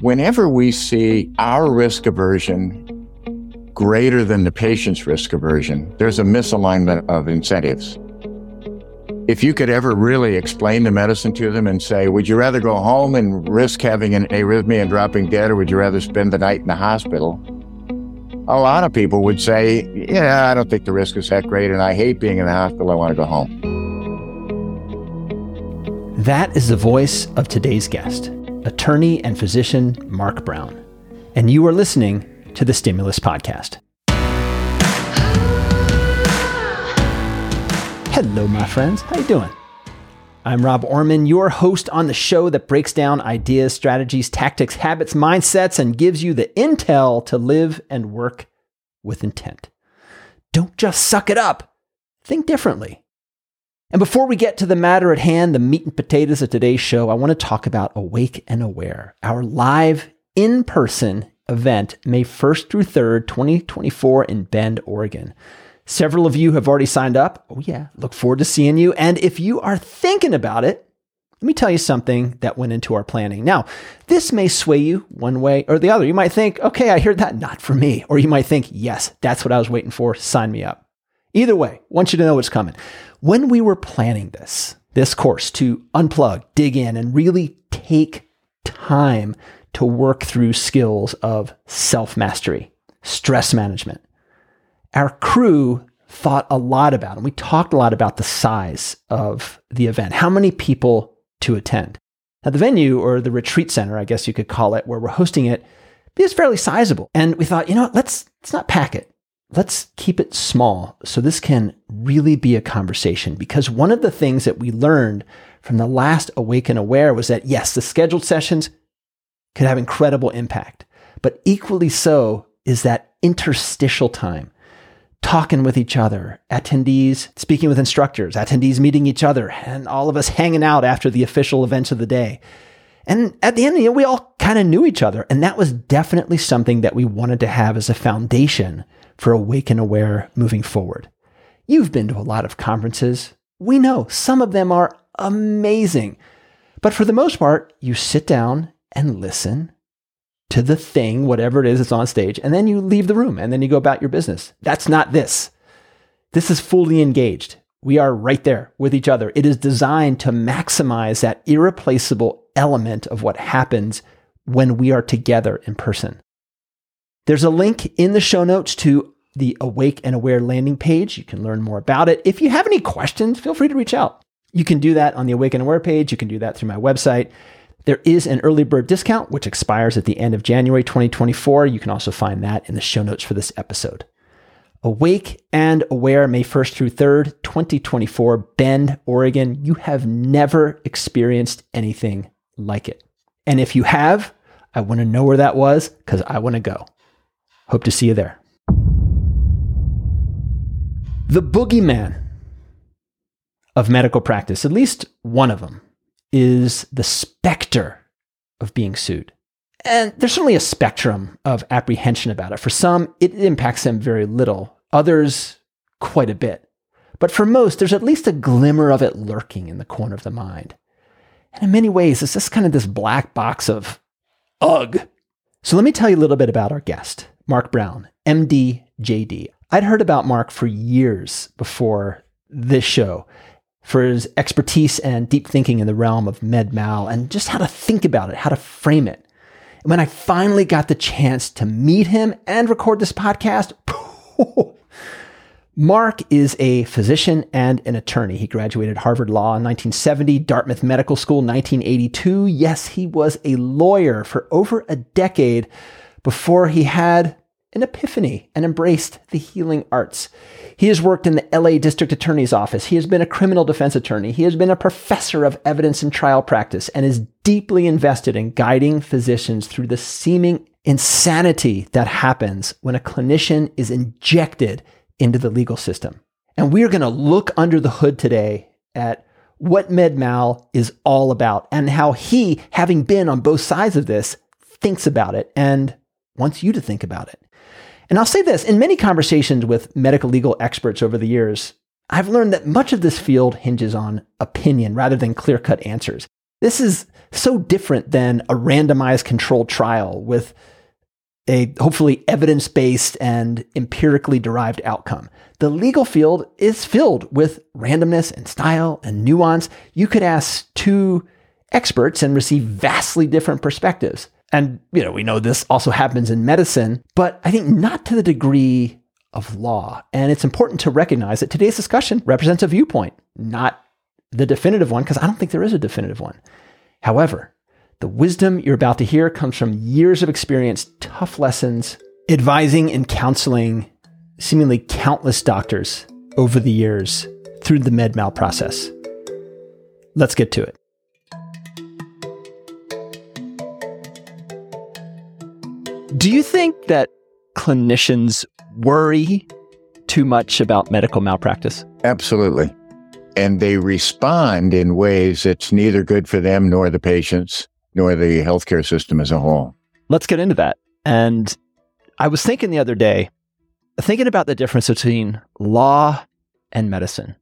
Whenever we see our risk aversion greater than the patient's risk aversion, there's a misalignment of incentives. If you could ever really explain the medicine to them and say, would you rather go home and risk having an arrhythmia and dropping dead, or would you rather spend the night in the hospital? A lot of people would say, yeah, I don't think the risk is that great, and I hate being in the hospital. I want to go home. That is the voice of today's guest, attorney and physician Mark Brown. And you are listening to the Stimulus Podcast. Hello, my friends. How you doing? I'm Rob Orman, your host on the show that breaks down ideas, strategies, tactics, habits, mindsets, and gives you the intel to live and work with intent. Don't just suck it up. Think differently. And before we get to the matter at hand, the meat and potatoes of today's show, I want to talk about Awake and Aware, our live in person event, May 1st through 3rd, 2024 in Bend, Oregon. Several of you have already signed up. Oh, yeah. Look forward to seeing you. And if you are thinking about it, let me tell you something that went into our planning. Now, this may sway you one way or the other. You might think, okay, I heard that, not for me. Or you might think, yes, that's what I was waiting for. Sign me up. Either way, want you to know what's coming. When we were planning this, this course to unplug, dig in, and really take time to work through skills of self mastery, stress management, our crew thought a lot about, and we talked a lot about the size of the event, how many people to attend. Now, the venue or the retreat center, I guess you could call it, where we're hosting it, is fairly sizable. And we thought, you know what, let's, let's not pack it. Let's keep it small so this can really be a conversation. Because one of the things that we learned from the last Awake and Aware was that, yes, the scheduled sessions could have incredible impact, but equally so is that interstitial time talking with each other, attendees speaking with instructors, attendees meeting each other, and all of us hanging out after the official events of the day. And at the end, you know, we all kind of knew each other. And that was definitely something that we wanted to have as a foundation for Awake and Aware moving forward. You've been to a lot of conferences. We know some of them are amazing. But for the most part, you sit down and listen to the thing, whatever it is that's on stage, and then you leave the room and then you go about your business. That's not this. This is fully engaged. We are right there with each other. It is designed to maximize that irreplaceable element of what happens when we are together in person. There's a link in the show notes to the Awake and Aware landing page. You can learn more about it. If you have any questions, feel free to reach out. You can do that on the Awake and Aware page. You can do that through my website. There is an early bird discount, which expires at the end of January 2024. You can also find that in the show notes for this episode. Awake and Aware, May 1st through 3rd, 2024, Bend, Oregon. You have never experienced anything like it. And if you have, I want to know where that was because I want to go. Hope to see you there. The boogeyman of medical practice, at least one of them, is the specter of being sued. And there's certainly a spectrum of apprehension about it. For some, it impacts them very little, others, quite a bit. But for most, there's at least a glimmer of it lurking in the corner of the mind. And in many ways, it's just kind of this black box of ugh. So let me tell you a little bit about our guest, Mark Brown, MD, JD. I'd heard about Mark for years before this show for his expertise and deep thinking in the realm of med mal and just how to think about it, how to frame it. And when I finally got the chance to meet him and record this podcast, Mark is a physician and an attorney. He graduated Harvard Law in 1970, Dartmouth Medical School in 1982. Yes, he was a lawyer for over a decade before he had an epiphany and embraced the healing arts. He has worked in the LA District Attorney's Office. He has been a criminal defense attorney. He has been a professor of evidence and trial practice and is deeply invested in guiding physicians through the seeming insanity that happens when a clinician is injected into the legal system. And we are going to look under the hood today at what MedMal is all about and how he, having been on both sides of this, thinks about it and wants you to think about it. And I'll say this in many conversations with medical legal experts over the years, I've learned that much of this field hinges on opinion rather than clear cut answers. This is so different than a randomized controlled trial with a hopefully evidence based and empirically derived outcome. The legal field is filled with randomness and style and nuance. You could ask two experts and receive vastly different perspectives. And, you know, we know this also happens in medicine, but I think not to the degree of law. And it's important to recognize that today's discussion represents a viewpoint, not the definitive one, because I don't think there is a definitive one. However, the wisdom you're about to hear comes from years of experience, tough lessons, advising and counseling seemingly countless doctors over the years through the med mal process. Let's get to it. Do you think that clinicians worry too much about medical malpractice? Absolutely. And they respond in ways that's neither good for them nor the patients nor the healthcare system as a whole. Let's get into that. And I was thinking the other day, thinking about the difference between law and medicine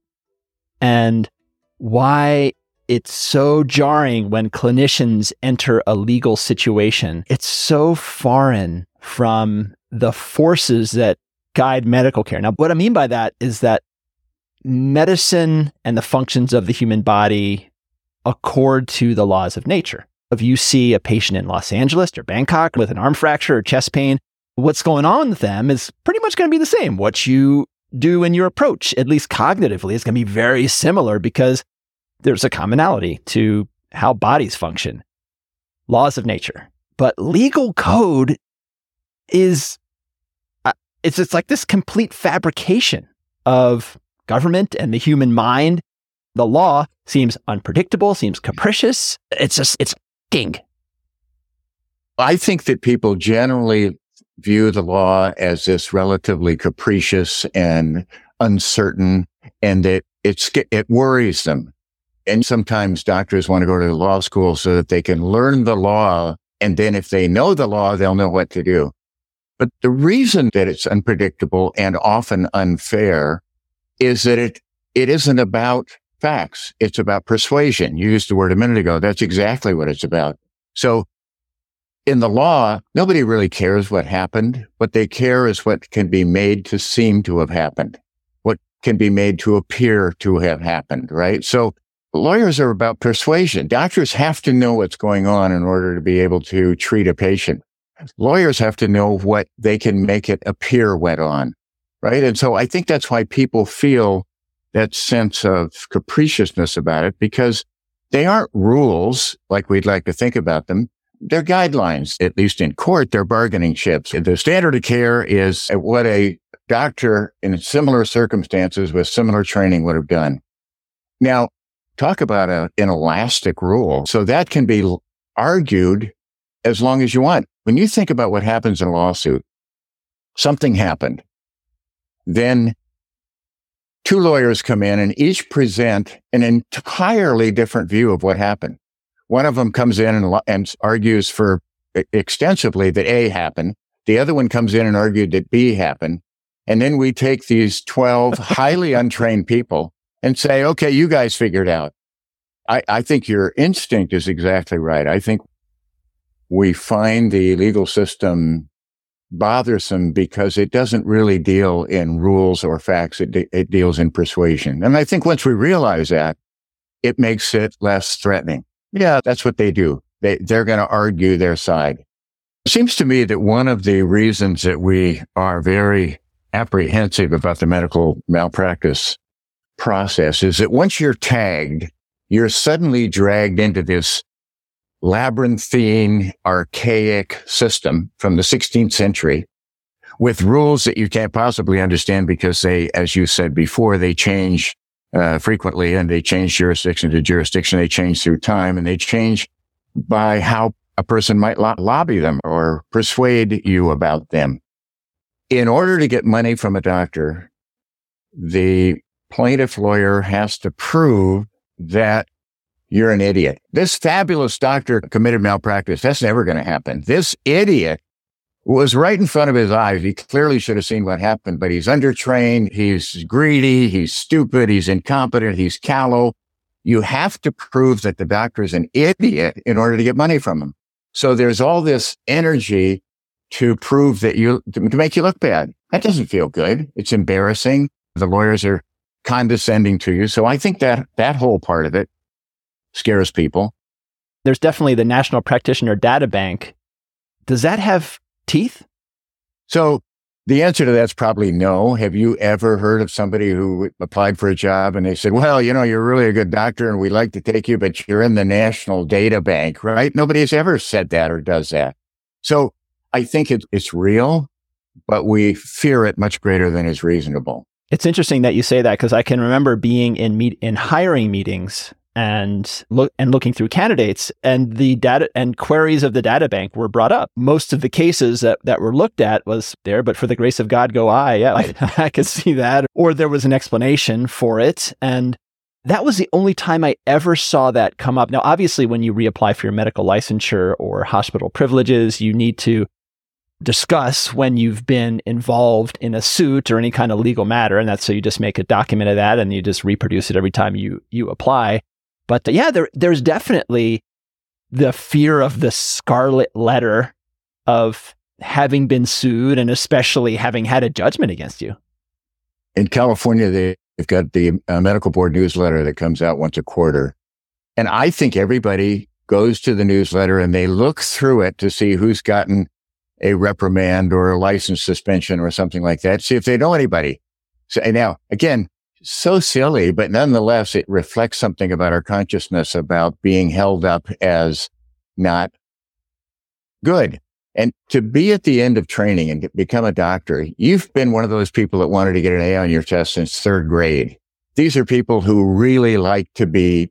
and why it's so jarring when clinicians enter a legal situation. It's so foreign from the forces that guide medical care. Now, what I mean by that is that medicine and the functions of the human body accord to the laws of nature. If you see a patient in Los Angeles or Bangkok with an arm fracture or chest pain, what's going on with them is pretty much going to be the same. What you do in your approach, at least cognitively, is going to be very similar because there's a commonality to how bodies function, laws of nature. But legal code is uh, it's it's like this complete fabrication of government and the human mind. The law seems unpredictable, seems capricious. It's just it's I think that people generally view the law as this relatively capricious and uncertain and that it's it worries them and sometimes doctors want to go to law school so that they can learn the law. And then if they know the law, they'll know what to do. But the reason that it's unpredictable and often unfair is that it, it isn't about facts. It's about persuasion. You used the word a minute ago. That's exactly what it's about. So in the law, nobody really cares what happened. What they care is what can be made to seem to have happened, what can be made to appear to have happened, right? So Lawyers are about persuasion. Doctors have to know what's going on in order to be able to treat a patient. Lawyers have to know what they can make it appear went on, right? And so I think that's why people feel that sense of capriciousness about it because they aren't rules like we'd like to think about them. They're guidelines, at least in court, they're bargaining chips. The standard of care is what a doctor in similar circumstances with similar training would have done. Now, talk about a, an elastic rule. So that can be argued as long as you want. When you think about what happens in a lawsuit, something happened. Then two lawyers come in and each present an entirely different view of what happened. One of them comes in and, and argues for extensively that A happened. The other one comes in and argued that B happened. And then we take these 12 highly untrained people and say, okay, you guys figured out. I, I think your instinct is exactly right. I think we find the legal system bothersome because it doesn't really deal in rules or facts. It, de- it deals in persuasion. And I think once we realize that, it makes it less threatening. Yeah, that's what they do. They, they're going to argue their side. It seems to me that one of the reasons that we are very apprehensive about the medical malpractice process is that once you're tagged, you're suddenly dragged into this labyrinthine, archaic system from the 16th century with rules that you can't possibly understand because they, as you said before, they change uh, frequently and they change jurisdiction to jurisdiction. They change through time and they change by how a person might lo- lobby them or persuade you about them. In order to get money from a doctor, the plaintiff lawyer has to prove that you're an idiot. This fabulous doctor committed malpractice. That's never going to happen. This idiot was right in front of his eyes. He clearly should have seen what happened, but he's undertrained. He's greedy. He's stupid. He's incompetent. He's callow. you have to prove that the doctor is an idiot in order to get money from him. So there's all this energy to prove that you, to make you look bad. That doesn't feel good. It's embarrassing. The lawyers are condescending to you. So I think that that whole part of it scares people. There's definitely the National Practitioner Data Bank. Does that have teeth? So the answer to that's probably no. Have you ever heard of somebody who applied for a job and they said, well, you know, you're really a good doctor and we'd like to take you, but you're in the national data bank, right? Nobody's ever said that or does that. So I think it, it's real, but we fear it much greater than is reasonable. It's interesting that you say that because I can remember being in meet in hiring meetings and look and looking through candidates and the data and queries of the data bank were brought up. Most of the cases that, that were looked at was there, but for the grace of God go I. Yeah, I, I could see that. Or there was an explanation for it. And that was the only time I ever saw that come up. Now, obviously, when you reapply for your medical licensure or hospital privileges, you need to discuss when you've been involved in a suit or any kind of legal matter. And that's so you just make a document of that and you just reproduce it every time you, you apply. But yeah, there, there's definitely the fear of the scarlet letter of having been sued and especially having had a judgment against you. In California, they've got the uh, medical board newsletter that comes out once a quarter. And I think everybody goes to the newsletter and they look through it to see who's gotten a reprimand or a license suspension or something like that. See if they know anybody. So now again, so silly, but nonetheless, it reflects something about our consciousness about being held up as not good. And to be at the end of training and become a doctor, you've been one of those people that wanted to get an A on your test since third grade. These are people who really like to be,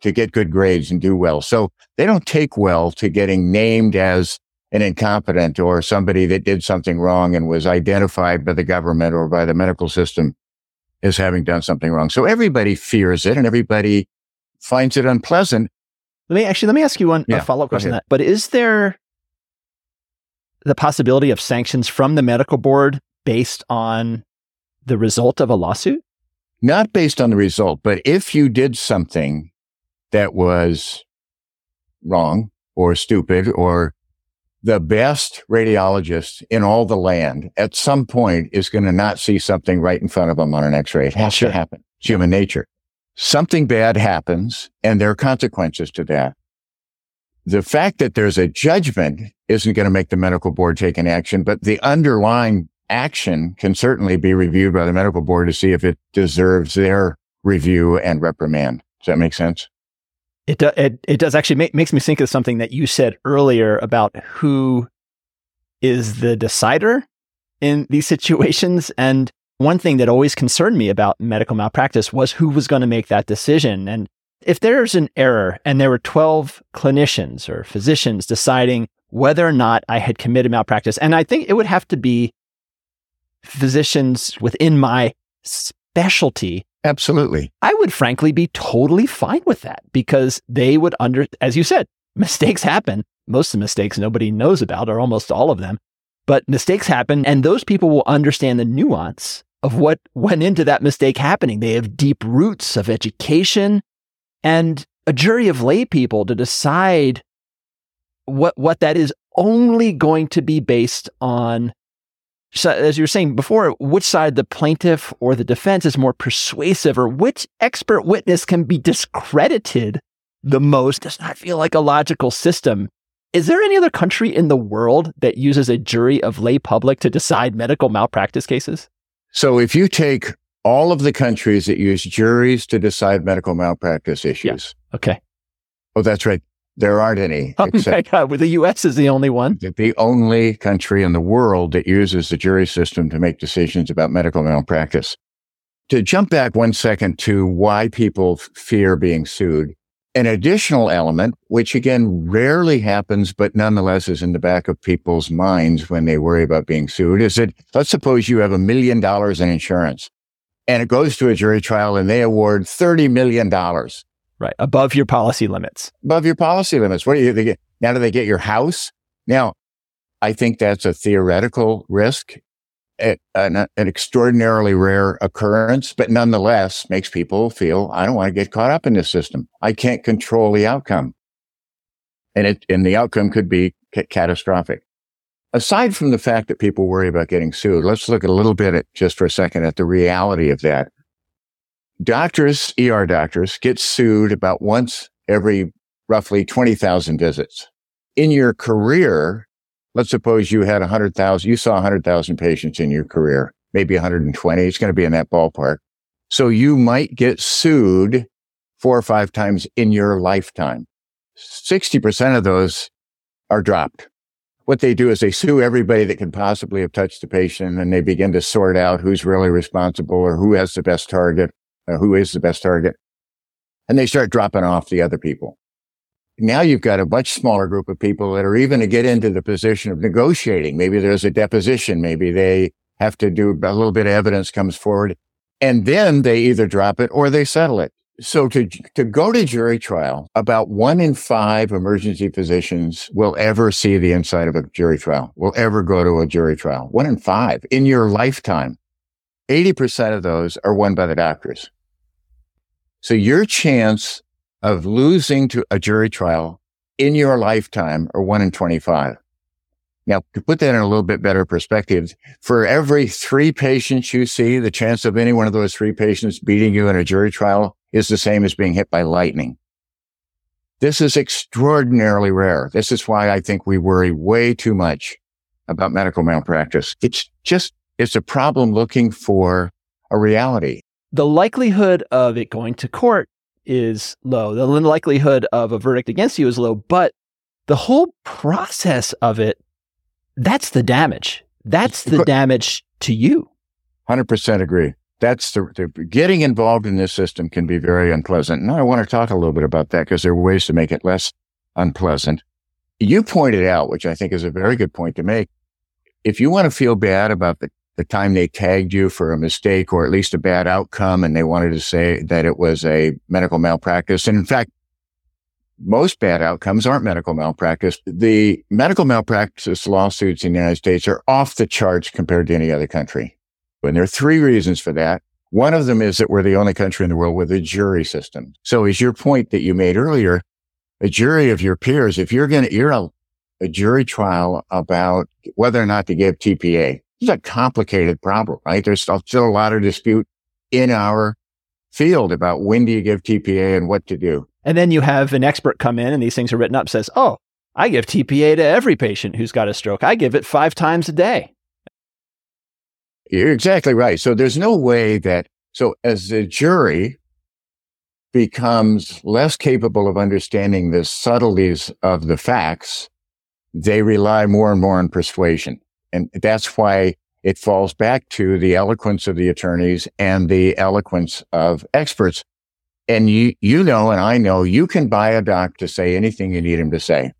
to get good grades and do well. So they don't take well to getting named as an incompetent or somebody that did something wrong and was identified by the government or by the medical system as having done something wrong. So everybody fears it and everybody finds it unpleasant. Let me actually let me ask you one yeah, follow up question. That, but is there the possibility of sanctions from the medical board based on the result of a lawsuit? Not based on the result, but if you did something that was wrong or stupid or the best radiologist in all the land at some point is going to not see something right in front of them on an x-ray. It has sure. to happen. It's human nature. Something bad happens and there are consequences to that. The fact that there's a judgment isn't going to make the medical board take an action, but the underlying action can certainly be reviewed by the medical board to see if it deserves their review and reprimand. Does that make sense? It, do, it, it does actually make, makes me think of something that you said earlier about who is the decider in these situations. And one thing that always concerned me about medical malpractice was who was going to make that decision. And if there's an error and there were 12 clinicians or physicians deciding whether or not I had committed malpractice, and I think it would have to be physicians within my specialty Absolutely. I would frankly be totally fine with that because they would under, as you said, mistakes happen. Most of the mistakes nobody knows about, or almost all of them, but mistakes happen. And those people will understand the nuance of what went into that mistake happening. They have deep roots of education and a jury of lay people to decide what, what that is only going to be based on so as you were saying before, which side the plaintiff or the defense is more persuasive, or which expert witness can be discredited the most does not feel like a logical system. Is there any other country in the world that uses a jury of lay public to decide medical malpractice cases? So if you take all of the countries that use juries to decide medical malpractice issues. Yeah. Okay. Oh, that's right. There aren't any. Oh my God. Well, the U.S. is the only one. The only country in the world that uses the jury system to make decisions about medical malpractice. To jump back one second to why people fear being sued, an additional element, which again rarely happens, but nonetheless is in the back of people's minds when they worry about being sued, is that let's suppose you have a million dollars in insurance and it goes to a jury trial and they award $30 million. Right. Above your policy limits. Above your policy limits. What do you, they get? Now do they get your house? Now, I think that's a theoretical risk. an, an, extraordinarily rare occurrence, but nonetheless makes people feel, I don't want to get caught up in this system. I can't control the outcome. And it, and the outcome could be c- catastrophic. Aside from the fact that people worry about getting sued, let's look a little bit at just for a second at the reality of that. Doctors, ER doctors get sued about once every roughly 20,000 visits. In your career, let's suppose you had 100,000, you saw 100,000 patients in your career, maybe 120. It's going to be in that ballpark. So you might get sued four or five times in your lifetime. 60% of those are dropped. What they do is they sue everybody that can possibly have touched the patient and they begin to sort out who's really responsible or who has the best target, who is the best target. And they start dropping off the other people. Now you've got a much smaller group of people that are even to get into the position of negotiating. Maybe there's a deposition. Maybe they have to do a little bit of evidence comes forward and then they either drop it or they settle it. So to, to go to jury trial, about one in five emergency physicians will ever see the inside of a jury trial, will ever go to a jury trial. One in five in your lifetime. 80% of those are won by the doctors. So your chance of losing to a jury trial in your lifetime are one in 25. Now, to put that in a little bit better perspective, for every three patients you see, the chance of any one of those three patients beating you in a jury trial is the same as being hit by lightning. This is extraordinarily rare. This is why I think we worry way too much about medical malpractice. It's just, it's a problem looking for a reality. The likelihood of it going to court is low. The likelihood of a verdict against you is low, but the whole process of it that's the damage. That's the damage to you. 100% agree. That's the, the, getting involved in this system can be very unpleasant. And I want to talk a little bit about that because there are ways to make it less unpleasant. You pointed out, which I think is a very good point to make. If you want to feel bad about the, the time they tagged you for a mistake or at least a bad outcome and they wanted to say that it was a medical malpractice. And in fact, most bad outcomes aren't medical malpractice. The medical malpractice lawsuits in the United States are off the charts compared to any other country. And there are three reasons for that. One of them is that we're the only country in the world with a jury system. So is your point that you made earlier, a jury of your peers, if you're going to, you're a, a jury trial about whether or not to give TPA, it's a complicated problem, right? There's still a lot of dispute in our field about when do you give TPA and what to do. And then you have an expert come in and these things are written up says, "Oh, I give TPA to every patient who's got a stroke. I give it 5 times a day." You're exactly right. So there's no way that so as the jury becomes less capable of understanding the subtleties of the facts, they rely more and more on persuasion. And that's why it falls back to the eloquence of the attorneys and the eloquence of experts and you, you know, and I know you can buy a doc to say anything you need him to say.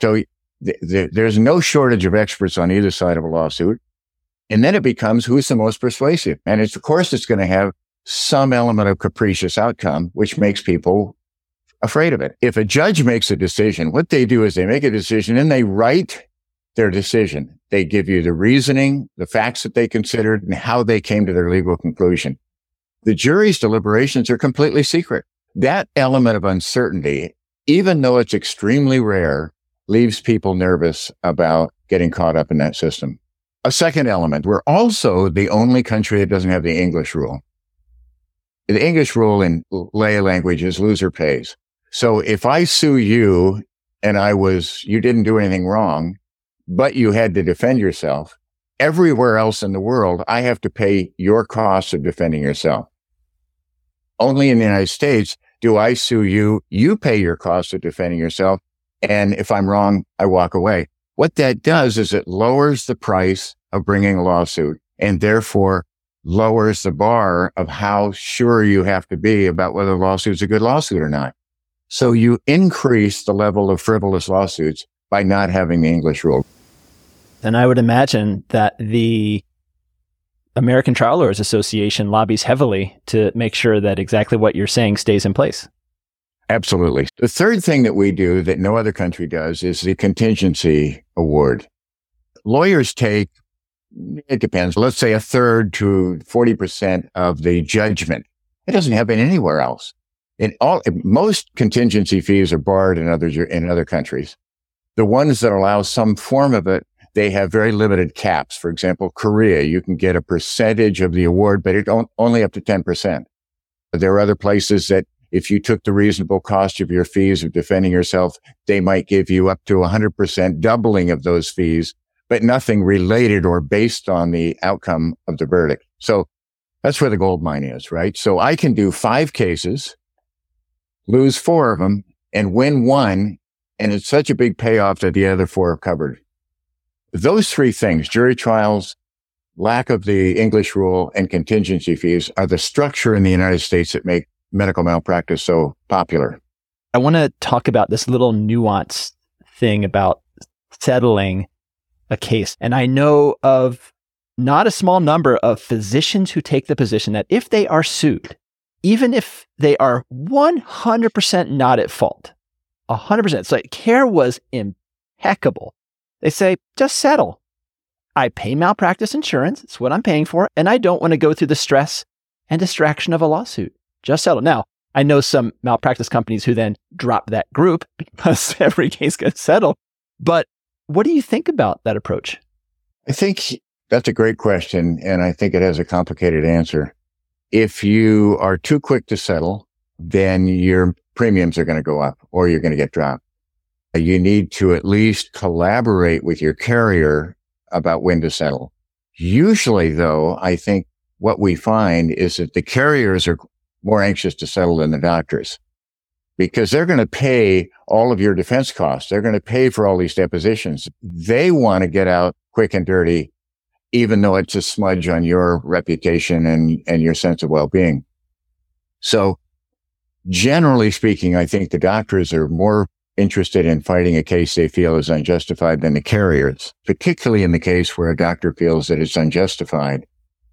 So th- th- there's no shortage of experts on either side of a lawsuit. And then it becomes who's the most persuasive. And it's, of course, it's going to have some element of capricious outcome, which makes people afraid of it. If a judge makes a decision, what they do is they make a decision and they write their decision. They give you the reasoning, the facts that they considered and how they came to their legal conclusion the jury's deliberations are completely secret. That element of uncertainty, even though it's extremely rare, leaves people nervous about getting caught up in that system. A second element, we're also the only country that doesn't have the English rule. The English rule in lay language is loser pays. So if I sue you and I was, you didn't do anything wrong, but you had to defend yourself, everywhere else in the world, I have to pay your costs of defending yourself. Only in the United States do I sue you. You pay your costs of defending yourself. And if I'm wrong, I walk away. What that does is it lowers the price of bringing a lawsuit and therefore lowers the bar of how sure you have to be about whether a lawsuit is a good lawsuit or not. So you increase the level of frivolous lawsuits by not having the English rule. And I would imagine that the American Trial Lawyers Association lobbies heavily to make sure that exactly what you're saying stays in place. Absolutely. The third thing that we do that no other country does is the contingency award. Lawyers take it depends. Let's say a third to 40% of the judgment. It doesn't happen anywhere else. In all, most contingency fees are barred in other, in other countries. The ones that allow some form of it, they have very limited caps. For example, Korea, you can get a percentage of the award, but it only up to 10%. There are other places that if you took the reasonable cost of your fees of defending yourself, they might give you up to 100% doubling of those fees, but nothing related or based on the outcome of the verdict. So that's where the gold mine is, right? So I can do five cases, lose four of them and win one. And it's such a big payoff that the other four are covered. Those three things, jury trials, lack of the English rule and contingency fees are the structure in the United States that make medical malpractice so popular. I want to talk about this little nuance thing about settling a case. And I know of not a small number of physicians who take the position that if they are sued, even if they are 100% not at fault, 100%, so care was impeccable, they say, just settle. I pay malpractice insurance. It's what I'm paying for. And I don't want to go through the stress and distraction of a lawsuit. Just settle. Now, I know some malpractice companies who then drop that group because every case gets settled. But what do you think about that approach? I think that's a great question. And I think it has a complicated answer. If you are too quick to settle, then your premiums are going to go up or you're going to get dropped. You need to at least collaborate with your carrier about when to settle. Usually though, I think what we find is that the carriers are more anxious to settle than the doctors because they're going to pay all of your defense costs. They're going to pay for all these depositions. They want to get out quick and dirty even though it's a smudge on your reputation and, and your sense of well-being. So generally speaking, I think the doctors are more interested in fighting a case they feel is unjustified than the carriers, particularly in the case where a doctor feels that it's unjustified.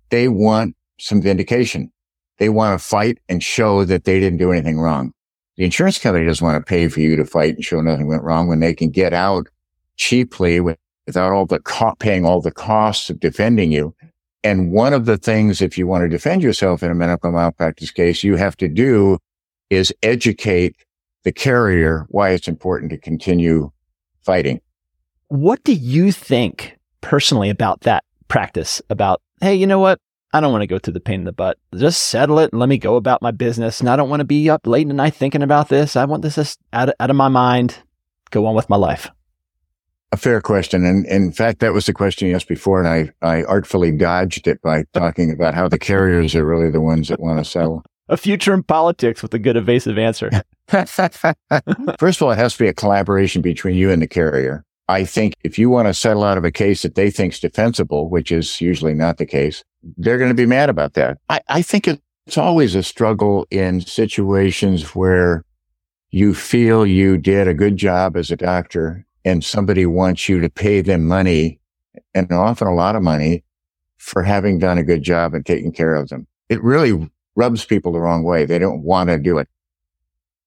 They want some vindication. They want to fight and show that they didn't do anything wrong. The insurance company doesn't want to pay for you to fight and show nothing went wrong when they can get out cheaply without all the co- paying all the costs of defending you. And one of the things, if you want to defend yourself in a medical malpractice case, you have to do is educate the carrier why it's important to continue fighting. What do you think personally about that practice? About, hey, you know what? I don't want to go through the pain in the butt. Just settle it and let me go about my business. And I don't want to be up late in the night thinking about this. I want this out of, out of my mind. Go on with my life. A fair question. And in fact, that was the question you asked before. And I, I artfully dodged it by talking about how the carriers are really the ones that want to settle. A future in politics with a good evasive answer. First of all, it has to be a collaboration between you and the carrier. I think if you want to settle out of a case that they think is defensible, which is usually not the case, they're going to be mad about that. I, I think it's always a struggle in situations where you feel you did a good job as a doctor and somebody wants you to pay them money and often a lot of money for having done a good job and taking care of them. It really rubs people the wrong way. They don't want to do it.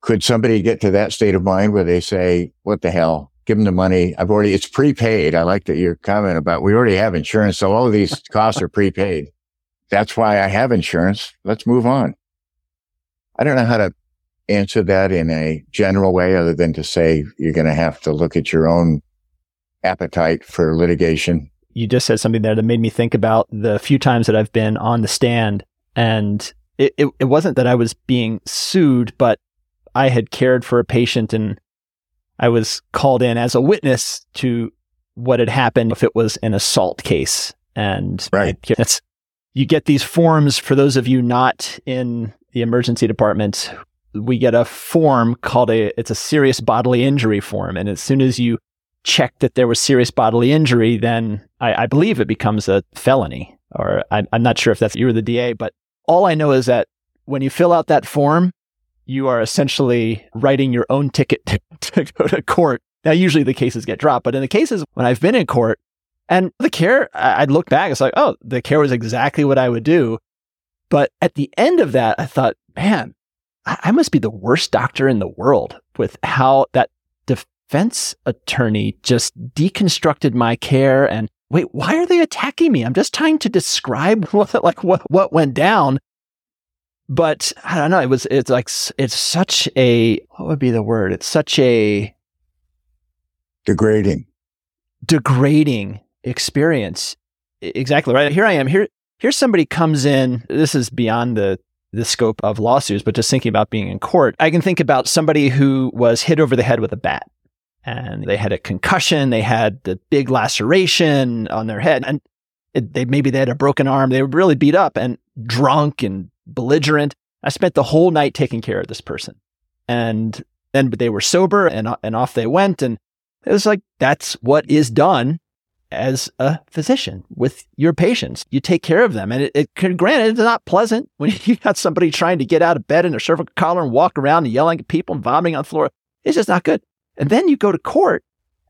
Could somebody get to that state of mind where they say, what the hell? Give them the money. I've already, it's prepaid. I like that your comment about we already have insurance. So all of these costs are prepaid. That's why I have insurance. Let's move on. I don't know how to answer that in a general way other than to say you're going to have to look at your own appetite for litigation. You just said something there that made me think about the few times that I've been on the stand and it, it, it wasn't that I was being sued, but I had cared for a patient and I was called in as a witness to what had happened if it was an assault case. And right. that's, you get these forms for those of you not in the emergency department we get a form called a it's a serious bodily injury form and as soon as you check that there was serious bodily injury then i, I believe it becomes a felony or I, i'm not sure if that's you or the da but all i know is that when you fill out that form you are essentially writing your own ticket to, go to court now usually the cases get dropped but in the cases when i've been in court and the care i'd look back it's like oh the care was exactly what i would do but at the end of that i thought man I must be the worst doctor in the world with how that defense attorney just deconstructed my care and wait, why are they attacking me? I'm just trying to describe what, like what, what went down. But I don't know. It was, it's like, it's such a, what would be the word? It's such a degrading, degrading experience. Exactly right. Here I am. Here, here's somebody comes in. This is beyond the, the scope of lawsuits, but just thinking about being in court, I can think about somebody who was hit over the head with a bat and they had a concussion. They had the big laceration on their head and it, they, maybe they had a broken arm. They were really beat up and drunk and belligerent. I spent the whole night taking care of this person and then they were sober and, and off they went. And it was like, that's what is done as a physician with your patients. You take care of them. And it, it can, granted, it's not pleasant when you got somebody trying to get out of bed in a cervical collar and walk around and yelling at people and vomiting on the floor. It's just not good. And then you go to court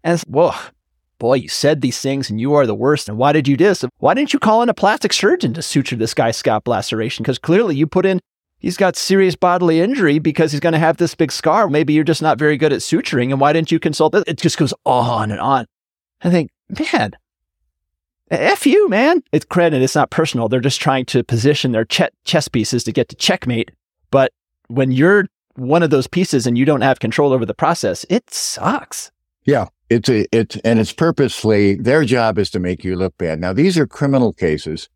and it's, whoa, boy, you said these things and you are the worst. And why did you do this? Why didn't you call in a plastic surgeon to suture this guy's scalp laceration? Because clearly you put in, he's got serious bodily injury because he's going to have this big scar. Maybe you're just not very good at suturing. And why didn't you consult this? It just goes on and on. I think, man, F you, man. It's credit. It's not personal. They're just trying to position their ch- chess pieces to get to checkmate. But when you're one of those pieces and you don't have control over the process, it sucks. Yeah. It's a, it's, and it's purposely their job is to make you look bad. Now, these are criminal cases.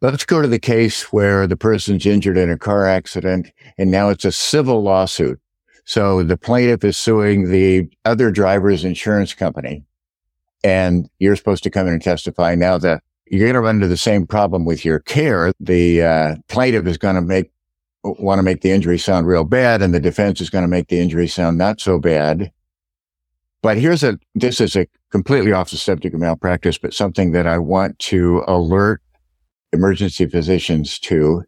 Let's go to the case where the person's injured in a car accident and now it's a civil lawsuit. So the plaintiff is suing the other driver's insurance company and you're supposed to come in and testify. Now that you're going to run into the same problem with your care, the uh, plaintiff is going to make want to make the injury sound real bad, and the defense is going to make the injury sound not so bad. But here's a this is a completely off the subject of malpractice, but something that I want to alert emergency physicians to.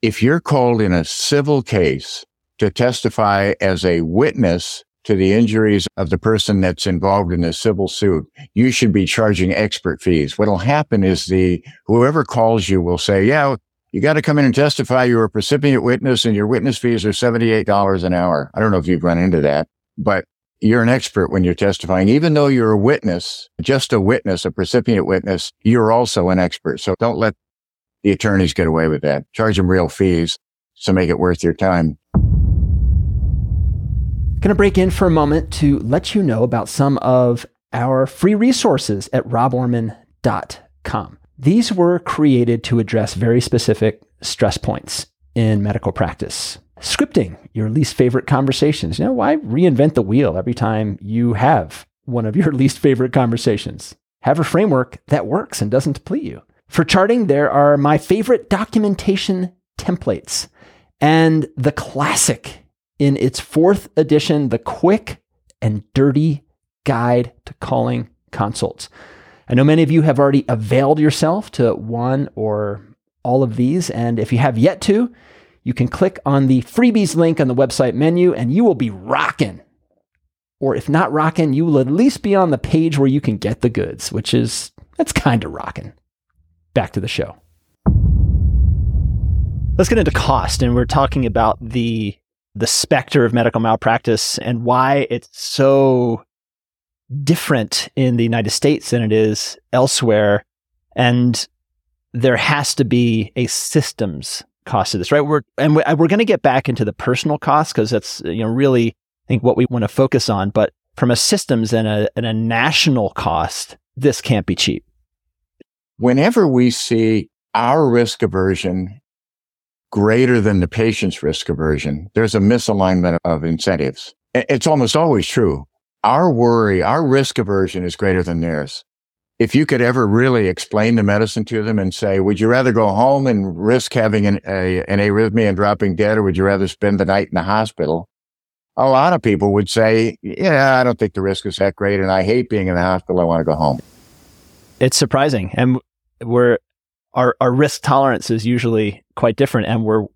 If you're called in a civil case to testify as a witness to the injuries of the person that's involved in a civil suit, you should be charging expert fees. What'll happen is the, whoever calls you will say, yeah, you got to come in and testify. You're a percipient witness and your witness fees are $78 an hour. I don't know if you've run into that, but you're an expert when you're testifying. Even though you're a witness, just a witness, a percipient witness, you're also an expert. So don't let the attorneys get away with that. Charge them real fees to make it worth your time. Going to break in for a moment to let you know about some of our free resources at roborman.com. These were created to address very specific stress points in medical practice. Scripting your least favorite conversations. You know, why reinvent the wheel every time you have one of your least favorite conversations? Have a framework that works and doesn't deplete you. For charting, there are my favorite documentation templates and the classic in its fourth edition, The Quick and Dirty Guide to Calling Consults. I know many of you have already availed yourself to one or all of these, and if you have yet to, you can click on the freebies link on the website menu and you will be rocking. Or if not rocking, you will at least be on the page where you can get the goods, which is, that's kind of rocking. Back to the show. Let's get into cost. And we're talking about the the specter of medical malpractice and why it's so different in the United States than it is elsewhere. And there has to be a systems cost to this, right? We're and we're going to get back into the personal costs because that's you know really I think what we want to focus on. But from a systems and a and a national cost, this can't be cheap. Whenever we see our risk aversion greater than the patient's risk aversion, there's a misalignment of incentives. It's almost always true. Our worry, our risk aversion is greater than theirs. If you could ever really explain the medicine to them and say, would you rather go home and risk having an, a, an arrhythmia and dropping dead, or would you rather spend the night in the hospital? A lot of people would say, yeah, I don't think the risk is that great. And I hate being in the hospital. I want to go home. It's surprising. And we're our, our risk tolerance is usually quite different and we're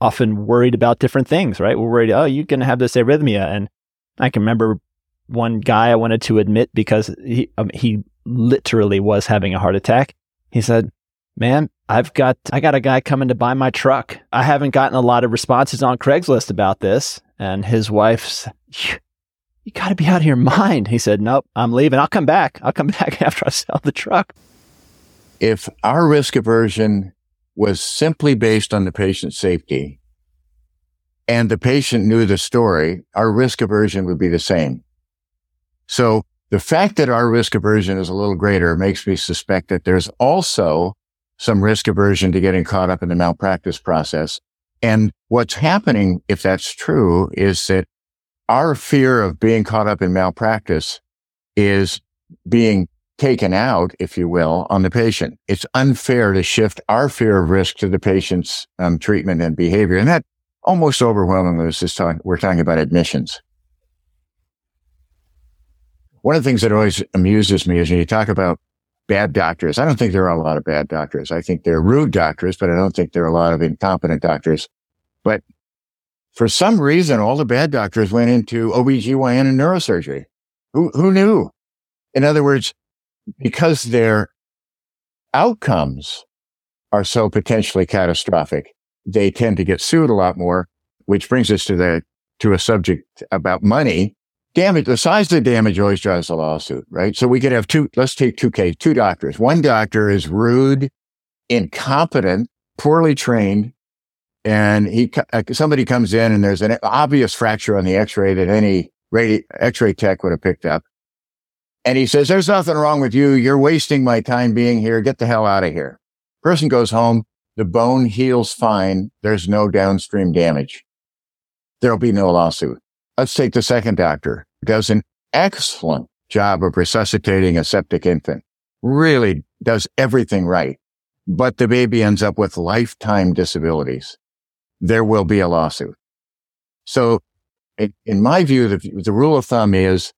often worried about different things, right? We're worried, oh, you're going to have this arrhythmia. And I can remember one guy I wanted to admit because he, um, he literally was having a heart attack. He said, man, I've got, I got a guy coming to buy my truck. I haven't gotten a lot of responses on Craigslist about this. And his wife's, You got to be out of your mind. He said, Nope, I'm leaving. I'll come back. I'll come back after I sell the truck. If our risk aversion was simply based on the patient's safety and the patient knew the story, our risk aversion would be the same. So the fact that our risk aversion is a little greater makes me suspect that there's also some risk aversion to getting caught up in the malpractice process. And what's happening, if that's true, is that our fear of being caught up in malpractice is being taken out, if you will, on the patient. It's unfair to shift our fear of risk to the patient's um, treatment and behavior. And that almost overwhelmingly is just talk, we're talking about admissions. One of the things that always amuses me is when you talk about bad doctors. I don't think there are a lot of bad doctors. I think they're rude doctors, but I don't think there are a lot of incompetent doctors. But for some reason, all the bad doctors went into OBGYN and neurosurgery. Who, who knew? In other words, because their outcomes are so potentially catastrophic, they tend to get sued a lot more, which brings us to the, to a subject about money. Damage, the size of the damage always drives a lawsuit, right? So we could have two, let's take two cases, two doctors. One doctor is rude, incompetent, poorly trained, and he, uh, somebody comes in and there's an obvious fracture on the x-ray that any radi- x-ray tech would have picked up. And he says, there's nothing wrong with you. You're wasting my time being here. Get the hell out of here. Person goes home. The bone heals fine. There's no downstream damage. There'll be no lawsuit. Let's take the second doctor who does an excellent job of resuscitating a septic infant. Really does everything right. But the baby ends up with lifetime disabilities. There will be a lawsuit. So in my view, the, the rule of thumb is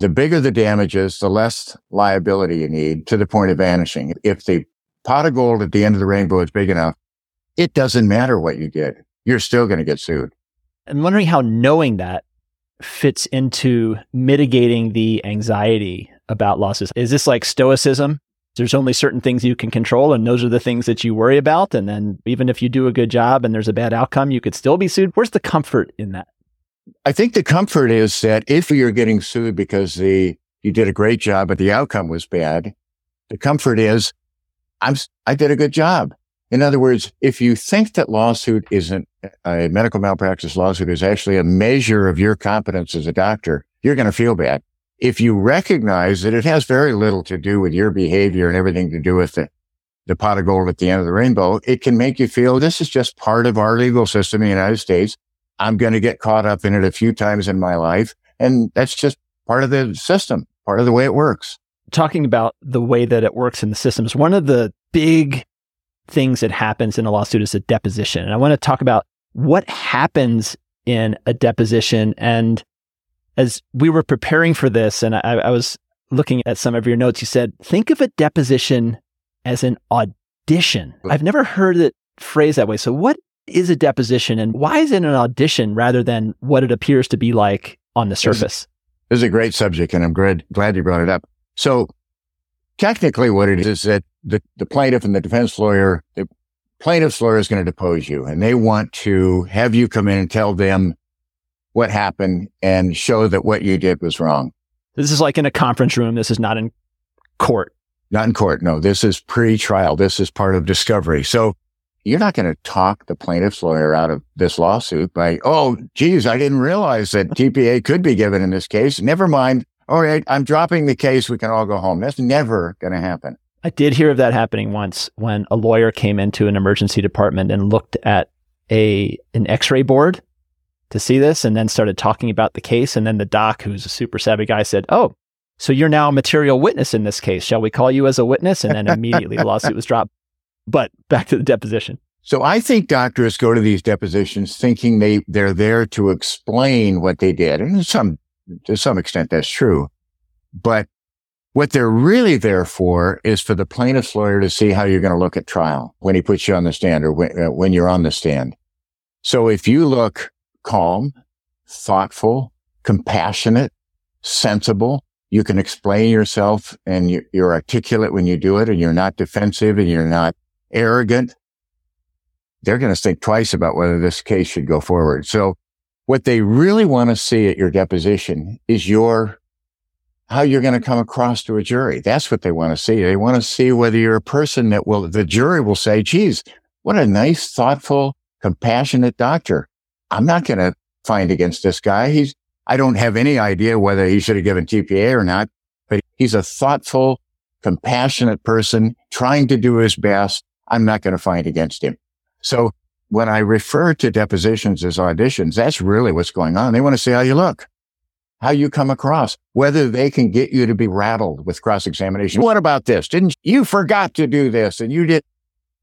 the bigger the damages, the less liability you need to the point of vanishing. If the pot of gold at the end of the rainbow is big enough, it doesn't matter what you did. You're still going to get sued. I'm wondering how knowing that fits into mitigating the anxiety about losses. Is this like stoicism? There's only certain things you can control, and those are the things that you worry about. And then, even if you do a good job and there's a bad outcome, you could still be sued. Where's the comfort in that? I think the comfort is that if you're getting sued because the you did a great job but the outcome was bad, the comfort is I'm I did a good job. In other words, if you think that lawsuit isn't uh, a medical malpractice lawsuit is actually a measure of your competence as a doctor, you're going to feel bad. If you recognize that it has very little to do with your behavior and everything to do with the, the pot of gold at the end of the rainbow, it can make you feel this is just part of our legal system in the United States. I'm going to get caught up in it a few times in my life. And that's just part of the system, part of the way it works. Talking about the way that it works in the systems, one of the big things that happens in a lawsuit is a deposition. And I want to talk about what happens in a deposition. And as we were preparing for this, and I, I was looking at some of your notes, you said, think of a deposition as an audition. I've never heard it phrased that way. So, what is a deposition and why is it an audition rather than what it appears to be like on the surface? This is a great subject and I'm glad, glad you brought it up. So technically what it is is that the, the plaintiff and the defense lawyer, the plaintiff's lawyer is going to depose you and they want to have you come in and tell them what happened and show that what you did was wrong. This is like in a conference room. This is not in court. Not in court. No, this is pre-trial. This is part of discovery. So you're not going to talk the plaintiff's lawyer out of this lawsuit by, oh, geez, I didn't realize that TPA could be given in this case. Never mind. All right, I'm dropping the case. We can all go home. That's never going to happen. I did hear of that happening once when a lawyer came into an emergency department and looked at a an X-ray board to see this, and then started talking about the case. And then the doc, who's a super savvy guy, said, "Oh, so you're now a material witness in this case. Shall we call you as a witness?" And then immediately the lawsuit was dropped. But back to the deposition. So I think doctors go to these depositions thinking they, they're there to explain what they did. And some, to some extent, that's true. But what they're really there for is for the plaintiff's lawyer to see how you're going to look at trial when he puts you on the stand or when, uh, when you're on the stand. So if you look calm, thoughtful, compassionate, sensible, you can explain yourself and you're articulate when you do it and you're not defensive and you're not arrogant, they're going to think twice about whether this case should go forward. So What they really want to see at your deposition is your how you're going to come across to a jury. That's what they want to see. They want to see whether you're a person that will, the jury will say, geez, what a nice, thoughtful, compassionate doctor. I'm not going to find against this guy. He's, I don't have any idea whether he should have given TPA or not, but he's a thoughtful, compassionate person trying to do his best. I'm not going to find against him. So when I refer to depositions as auditions, that's really what's going on. They want to see how you look, how you come across, whether they can get you to be rattled with cross examination. What about this? Didn't you forgot to do this and you did?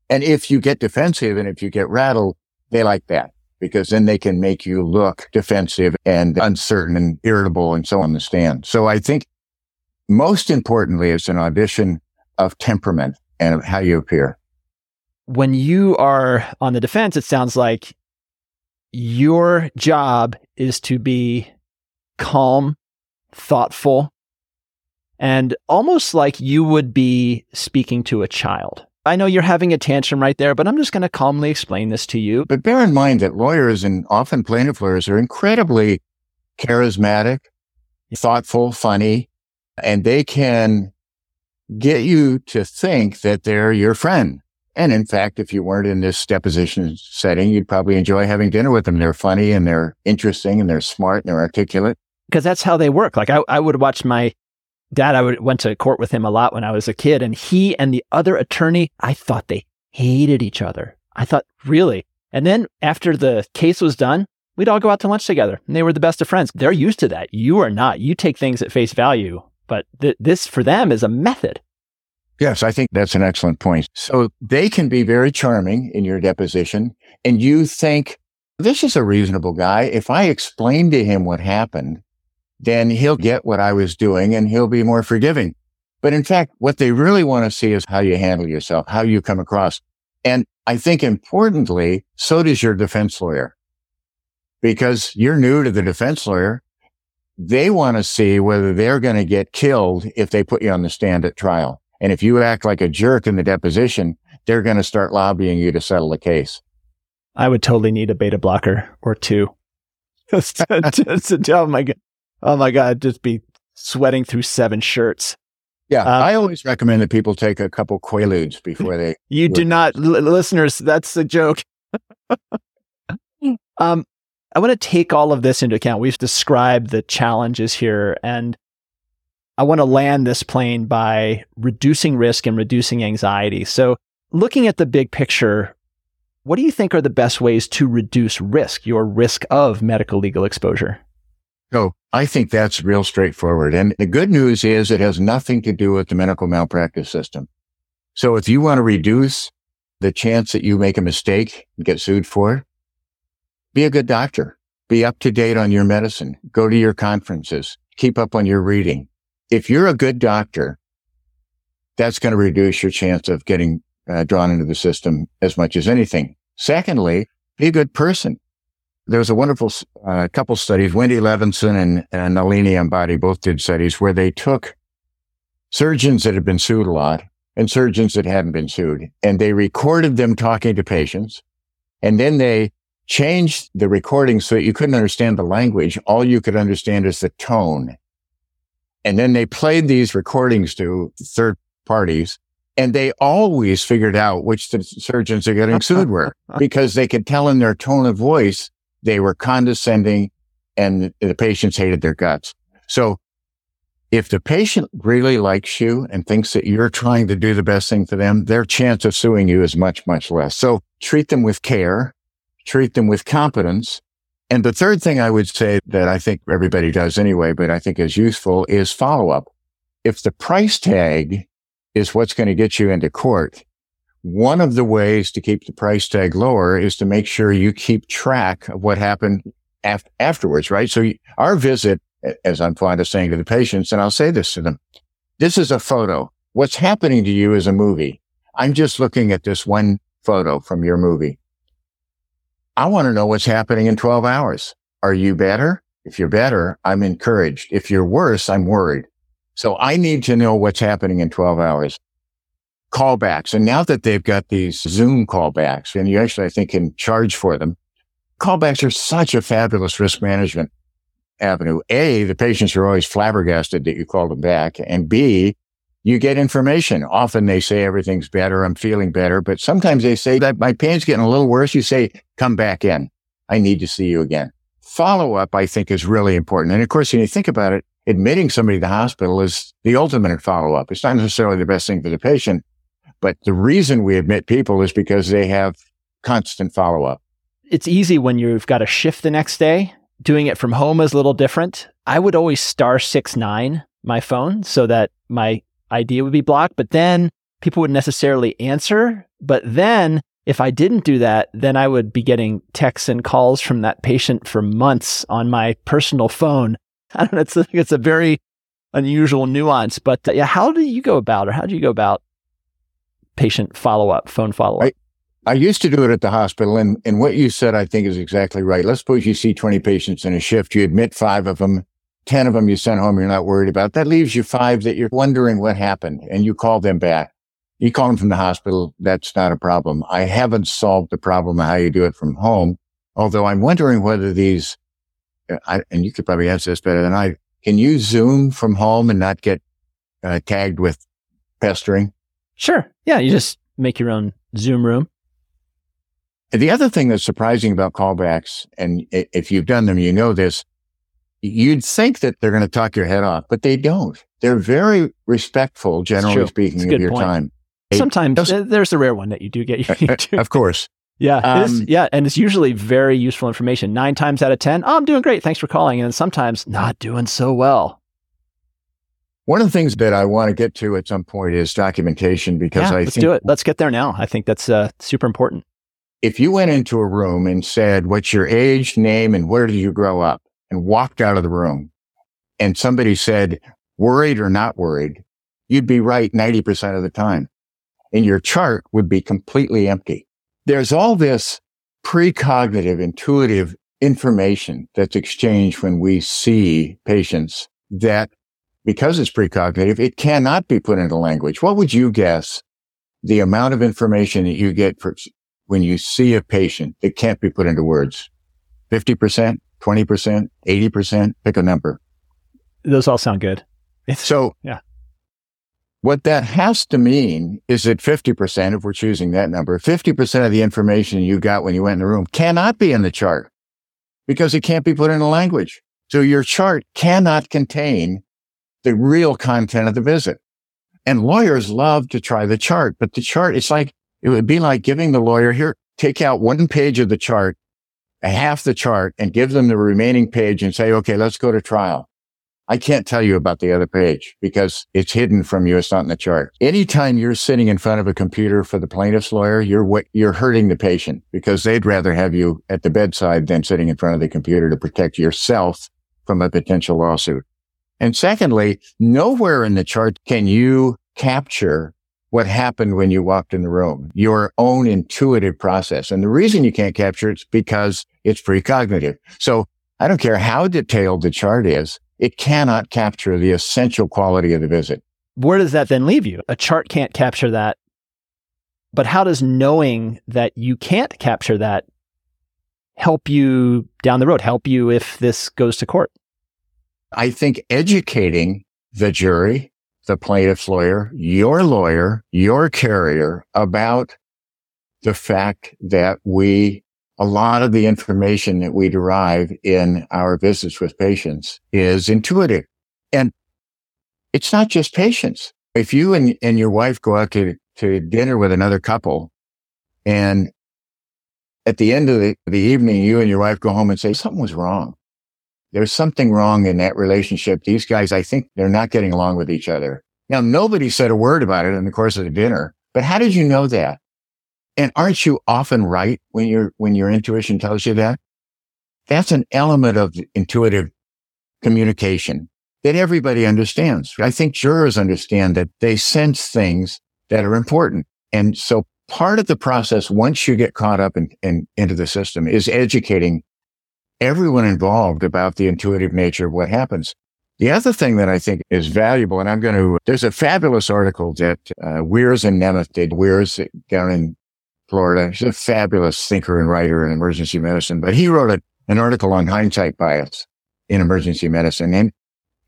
And if you get defensive and if you get rattled, they like that because then they can make you look defensive and uncertain and irritable and so on the stand. So I think most importantly, it's an audition of temperament and of how you appear. When you are on the defense, it sounds like your job is to be calm, thoughtful, and almost like you would be speaking to a child. I know you're having a tantrum right there, but I'm just going to calmly explain this to you. But bear in mind that lawyers and often plaintiff lawyers are incredibly charismatic, thoughtful, funny, and they can get you to think that they're your friend. And in fact, if you weren't in this deposition setting, you'd probably enjoy having dinner with them. They're funny and they're interesting and they're smart and they're articulate. Because that's how they work. Like I, I would watch my dad, I would, went to court with him a lot when I was a kid, and he and the other attorney, I thought they hated each other. I thought, really? And then after the case was done, we'd all go out to lunch together, and they were the best of friends. They're used to that. You are not. You take things at face value, but th- this for them is a method. Yes, I think that's an excellent point. So they can be very charming in your deposition, and you think, this is a reasonable guy. If I explain to him what happened, then he'll get what I was doing and he'll be more forgiving. But in fact, what they really want to see is how you handle yourself, how you come across. And I think importantly, so does your defense lawyer because you're new to the defense lawyer. They want to see whether they're going to get killed if they put you on the stand at trial. And if you act like a jerk in the deposition, they're going to start lobbying you to settle the case. I would totally need a beta blocker or two. just, to, just to tell my oh my God, just be sweating through seven shirts. Yeah, um, I always recommend that people take a couple Quaaludes before they. You do not, l- listeners. That's a joke. um, I want to take all of this into account. We've described the challenges here, and I want to land this plane by reducing risk and reducing anxiety. So, looking at the big picture, what do you think are the best ways to reduce risk, your risk of medical legal exposure? So I think that's real straightforward. And the good news is it has nothing to do with the medical malpractice system. So if you want to reduce the chance that you make a mistake and get sued for it, be a good doctor. Be up to date on your medicine. Go to your conferences. Keep up on your reading. If you're a good doctor, that's going to reduce your chance of getting uh, drawn into the system as much as anything. Secondly, be a good person there was a wonderful uh, couple studies. Wendy Levinson and, and Nalini Ambady both did studies where they took surgeons that had been sued a lot and surgeons that hadn't been sued, and they recorded them talking to patients, and then they changed the recording so that you couldn't understand the language. All you could understand is the tone. And then they played these recordings to third parties and they always figured out which the surgeons are getting sued were because they could tell in their tone of voice they were condescending and the patients hated their guts. So if the patient really likes you and thinks that you're trying to do the best thing for them, their chance of suing you is much, much less. So treat them with care, treat them with competence. And the third thing I would say that I think everybody does anyway, but I think is useful is follow up. If the price tag is what's going to get you into court, one of the ways to keep the price tag lower is to make sure you keep track of what happened af- afterwards, right? So our visit, as I'm fond of saying to the patients, and I'll say this to them, this is a photo. What's happening to you is a movie. I'm just looking at this one photo from your movie. I want to know what's happening in 12 hours. Are you better? If you're better, I'm encouraged. If you're worse, I'm worried. So I need to know what's happening in 12 hours callbacks. And now that they've got these Zoom callbacks and you actually, I think, can charge for them, callbacks are such a fabulous risk management avenue. A, the patients are always flabbergasted that you called them back. And B, you get information. Often they say everything's better. I'm feeling better. But sometimes they say that my pain's getting a little worse. You say, come back in. I need to see you again. Follow up, I think is really important. And of course, when you think about it, admitting somebody to the hospital is the ultimate follow up. It's not necessarily the best thing for the patient, but the reason we admit people is because they have constant follow up. It's easy when you've got a shift the next day. Doing it from home is a little different. I would always star six nine my phone so that my idea would be blocked, but then people wouldn't necessarily answer. But then if I didn't do that, then I would be getting texts and calls from that patient for months on my personal phone. I don't know. It's a, it's a very unusual nuance, but uh, yeah, how do you go about, or how do you go about patient follow up, phone follow up? I used to do it at the hospital, and, and what you said, I think, is exactly right. Let's suppose you see 20 patients in a shift, you admit five of them, 10 of them you sent home, you're not worried about. That leaves you five that you're wondering what happened, and you call them back. You call them from the hospital, that's not a problem. I haven't solved the problem of how you do it from home, although I'm wondering whether these, I, and you could probably answer this better than I, can you Zoom from home and not get uh, tagged with pestering? Sure. Yeah, you just make your own Zoom room. The other thing that's surprising about callbacks, and if you've done them, you know this, you'd think that they're going to talk your head off, but they don't. They're very respectful, generally speaking, of your point. time. Sometimes uh, there's a rare one that you do get. Uh, you uh, do. Of course. Yeah, um, yeah, and it's usually very useful information. Nine times out of ten, oh, I'm doing great. Thanks for calling. And sometimes not doing so well. One of the things that I want to get to at some point is documentation because yeah, I let's think do it. Let's get there now. I think that's uh, super important if you went into a room and said, what's your age, name, and where did you grow up and walked out of the room and somebody said, worried or not worried, you'd be right 90% of the time. And your chart would be completely empty. There's all this precognitive, intuitive information that's exchanged when we see patients that because it's precognitive, it cannot be put into language. What would you guess the amount of information that you get for when you see a patient that can't be put into words? 50%, 20%, 80%, pick a number. Those all sound good. It's, so, yeah. What that has to mean is that 50%, if we're choosing that number, 50% of the information you got when you went in the room cannot be in the chart because it can't be put into language. So your chart cannot contain the real content of the visit. And lawyers love to try the chart, but the chart, it's like it would be like giving the lawyer here, take out one page of the chart, a half the chart and give them the remaining page and say, okay, let's go to trial. I can't tell you about the other page because it's hidden from you. It's not in the chart. Anytime you're sitting in front of a computer for the plaintiff's lawyer, you're, what you're hurting the patient because they'd rather have you at the bedside than sitting in front of the computer to protect yourself from a potential lawsuit. And secondly, nowhere in the chart can you capture what happened when you walked in the room, your own intuitive process. And the reason you can't capture it is because it's precognitive. So I don't care how detailed the chart is. It cannot capture the essential quality of the visit. Where does that then leave you? A chart can't capture that. But how does knowing that you can't capture that help you down the road, help you if this goes to court? I think educating the jury the plaintiff's lawyer, your lawyer, your carrier about the fact that we, a lot of the information that we derive in our visits with patients is intuitive. And it's not just patients. If you and, and your wife go out to, to dinner with another couple and at the end of the, the evening, you and your wife go home and say something was wrong there's something wrong in that relationship. These guys, I think they're not getting along with each other. Now, nobody said a word about it in the course of the dinner, but how did you know that? And aren't you often right when your, when your intuition tells you that? That's an element of intuitive communication that everybody understands. I think jurors understand that they sense things that are important. And so part of the process, once you get caught up in, in, into the system is educating everyone involved about the intuitive nature of what happens. The other thing that I think is valuable, and I'm going to, there's a fabulous article that uh, Wears and Nemeth did, Wears down in Florida. He's a fabulous thinker and writer in emergency medicine, but he wrote a, an article on hindsight bias in emergency medicine. And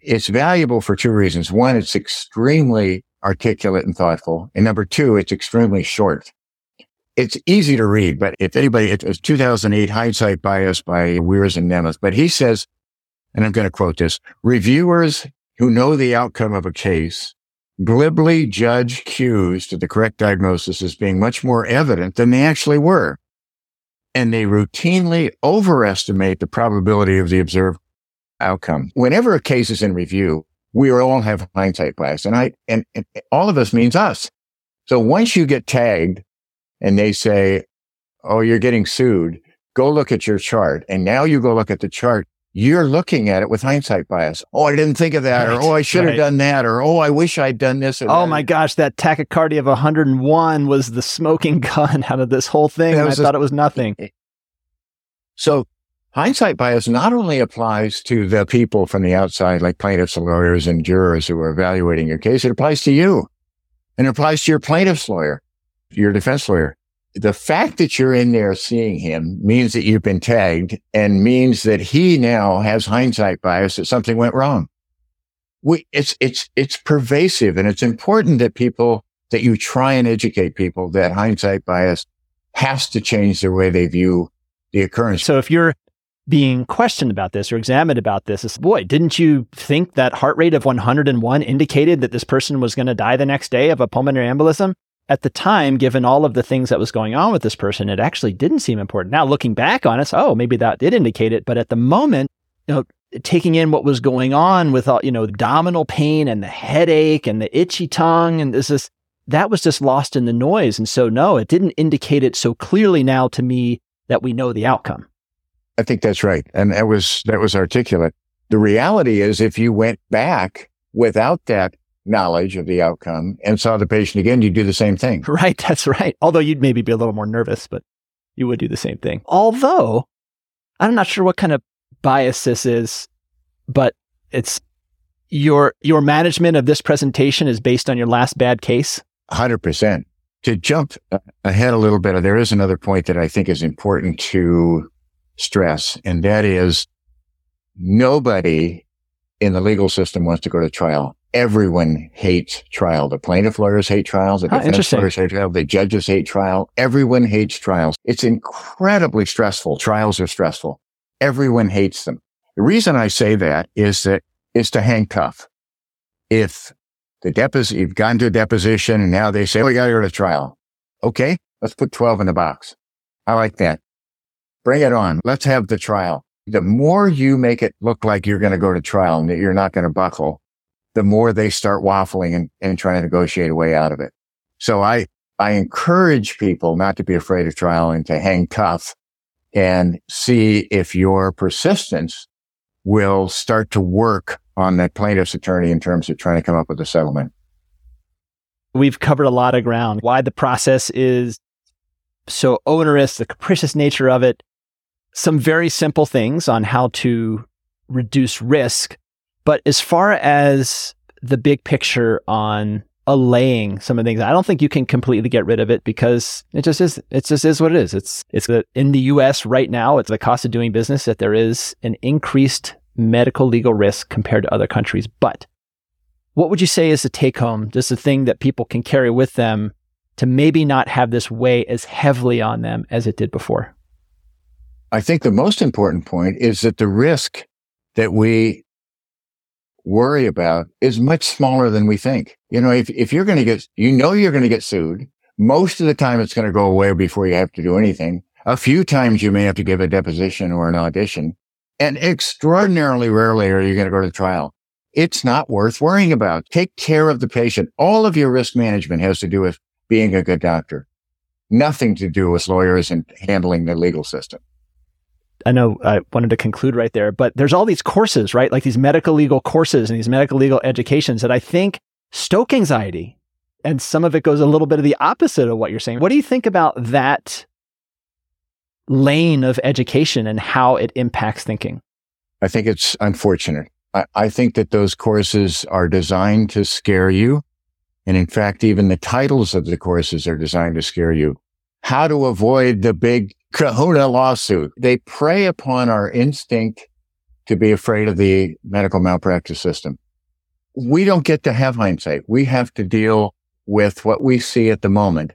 it's valuable for two reasons. One, it's extremely articulate and thoughtful. And number two, it's extremely short. It's easy to read, but if anybody, it was 2008 hindsight bias by Wears and Nemeth, but he says, and I'm going to quote this, reviewers who know the outcome of a case glibly judge cues to the correct diagnosis as being much more evident than they actually were. And they routinely overestimate the probability of the observed outcome. Whenever a case is in review, we all have hindsight bias and I, and, and all of us means us. So once you get tagged and they say, Oh, you're getting sued, go look at your chart. And now you go look at the chart you're looking at it with hindsight bias. Oh, I didn't think of that. Right, or, oh, I should have right. done that. Or, oh, I wish I'd done this. oh, that. my gosh. That tachycardia of 101 was the smoking gun out of this whole thing. I thought it was nothing. So hindsight bias not only applies to the people from the outside, like plaintiffs, lawyers, and jurors who are evaluating your case. It applies to you and it applies to your plaintiff's lawyer, your defense lawyer the fact that you're in there seeing him means that you've been tagged and means that he now has hindsight bias that something went wrong. We, it's, it's, it's pervasive and it's important that people, that you try and educate people that hindsight bias has to change the way they view the occurrence. So if you're being questioned about this or examined about this is, boy, didn't you think that heart rate of 101 indicated that this person was going to die the next day of a pulmonary embolism? At the time, given all of the things that was going on with this person, it actually didn't seem important. Now, looking back on it, oh, maybe that did indicate it. But at the moment, you know, taking in what was going on with all, you know, the abdominal pain and the headache and the itchy tongue and this is, that was just lost in the noise. And so, no, it didn't indicate it so clearly now to me that we know the outcome. I think that's right. And that was, that was articulate. The reality is if you went back without that knowledge of the outcome and saw the patient again, you'd do the same thing. Right. That's right. Although you'd maybe be a little more nervous, but you would do the same thing. Although I'm not sure what kind of bias this is, but it's your, your management of this presentation is based on your last bad case. 100%. To jump ahead a little bit, there is another point that I think is important to stress, and that is nobody in the legal system wants to go to trial everyone hates trial. The plaintiff lawyers hate trials. The oh, defense lawyers hate trial. The judges hate trial. Everyone hates trials. It's incredibly stressful. Trials are stressful. Everyone hates them. The reason I say that is that is to handcuff. If the deposit, you've gone to a deposition and now they say, oh, you got to go to trial. Okay. Let's put 12 in the box. I like that. Bring it on. Let's have the trial. The more you make it look like you're going to go to trial and that you're not going to buckle, the more they start waffling and, and trying to negotiate a way out of it. So I, I encourage people not to be afraid of trial and to hang tough and see if your persistence will start to work on the plaintiff's attorney in terms of trying to come up with a settlement. We've covered a lot of ground. Why the process is so onerous, the capricious nature of it, some very simple things on how to reduce risk but as far as the big picture on allaying some of the things, I don't think you can completely get rid of it because it just is. It just is what it is. It's it's in the U.S. right now. It's the cost of doing business that there is an increased medical legal risk compared to other countries. But what would you say is the take home? Just a thing that people can carry with them to maybe not have this weigh as heavily on them as it did before? I think the most important point is that the risk that we worry about is much smaller than we think. You know, if, if you're going to get, you know, you're going to get sued. Most of the time it's going to go away before you have to do anything. A few times you may have to give a deposition or an audition and extraordinarily rarely are you going to go to trial. It's not worth worrying about. Take care of the patient. All of your risk management has to do with being a good doctor. Nothing to do with lawyers and handling the legal system. I know I wanted to conclude right there, but there's all these courses, right? Like these medical legal courses and these medical legal educations that I think stoke anxiety. And some of it goes a little bit of the opposite of what you're saying. What do you think about that lane of education and how it impacts thinking? I think it's unfortunate. I, I think that those courses are designed to scare you. And in fact, even the titles of the courses are designed to scare you. how to avoid the big kahuna lawsuit. They prey upon our instinct to be afraid of the medical malpractice system. We don't get to have hindsight. We have to deal with what we see at the moment.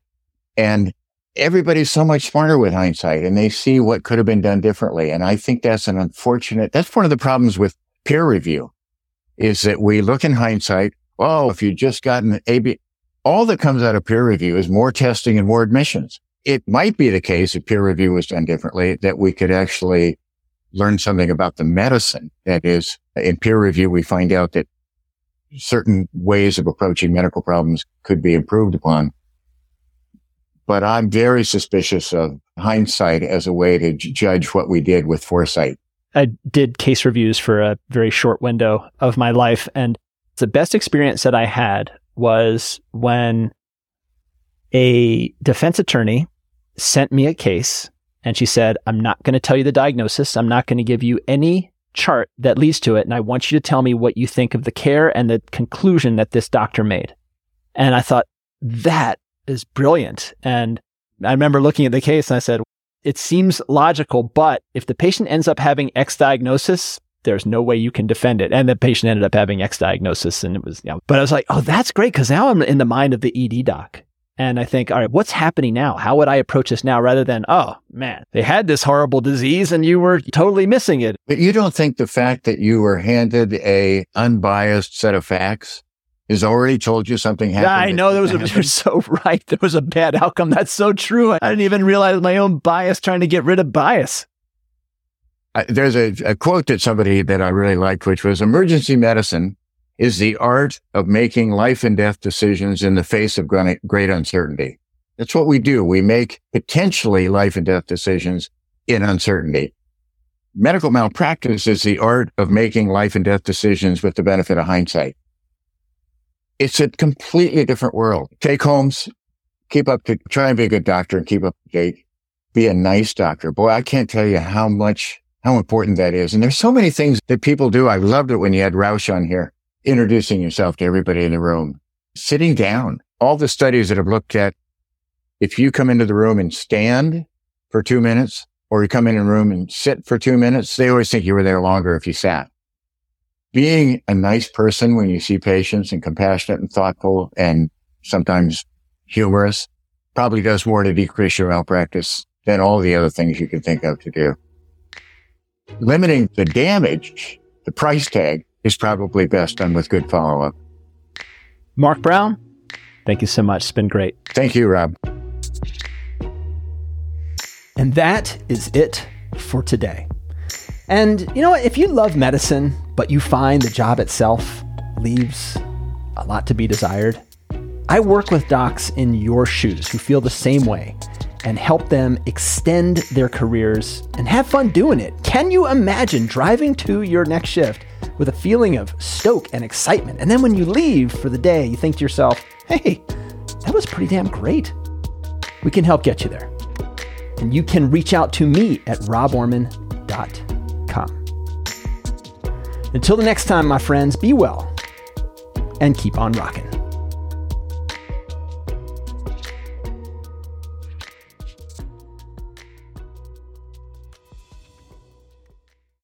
And everybody's so much smarter with hindsight and they see what could have been done differently. And I think that's an unfortunate, that's one of the problems with peer review is that we look in hindsight. Oh, if you just gotten AB, all that comes out of peer review is more testing and more admissions. It might be the case if peer review was done differently that we could actually learn something about the medicine. That is in peer review, we find out that certain ways of approaching medical problems could be improved upon. But I'm very suspicious of hindsight as a way to judge what we did with foresight. I did case reviews for a very short window of my life. And the best experience that I had was when a defense attorney sent me a case and she said, I'm not going to tell you the diagnosis. I'm not going to give you any chart that leads to it. And I want you to tell me what you think of the care and the conclusion that this doctor made. And I thought, that is brilliant. And I remember looking at the case and I said, it seems logical, but if the patient ends up having X diagnosis, there's no way you can defend it. And the patient ended up having X diagnosis and it was, you know, but I was like, oh, that's great. Cause now I'm in the mind of the ED doc. And I think, all right, what's happening now? How would I approach this now rather than, oh man, they had this horrible disease and you were totally missing it. But you don't think the fact that you were handed a unbiased set of facts has already told you something happened? Yeah, I know there was a, you're so right. There was a bad outcome. That's so true. I didn't even realize my own bias trying to get rid of bias. I, there's a, a quote that somebody that I really liked, which was emergency medicine is the art of making life and death decisions in the face of great uncertainty. That's what we do. We make potentially life and death decisions in uncertainty. Medical malpractice is the art of making life and death decisions with the benefit of hindsight. It's a completely different world. Take homes, keep up to try and be a good doctor and keep up to date. Be a nice doctor. Boy, I can't tell you how much, how important that is. And there's so many things that people do. I loved it when you had Roush on here introducing yourself to everybody in the room, sitting down. All the studies that have looked at if you come into the room and stand for two minutes or you come in a room and sit for two minutes, they always think you were there longer if you sat. Being a nice person when you see patients and compassionate and thoughtful and sometimes humorous probably does more to decrease your malpractice than all the other things you can think of to do. Limiting the damage, the price tag is probably best done with good follow up. Mark Brown, thank you so much. It's been great. Thank you, Rob. And that is it for today. And you know what? If you love medicine, but you find the job itself leaves a lot to be desired, I work with docs in your shoes who feel the same way and help them extend their careers and have fun doing it. Can you imagine driving to your next shift with a feeling of stoke and excitement? And then when you leave for the day, you think to yourself, hey, that was pretty damn great. We can help get you there. And you can reach out to me at roborman.com. Until the next time, my friends, be well and keep on rocking.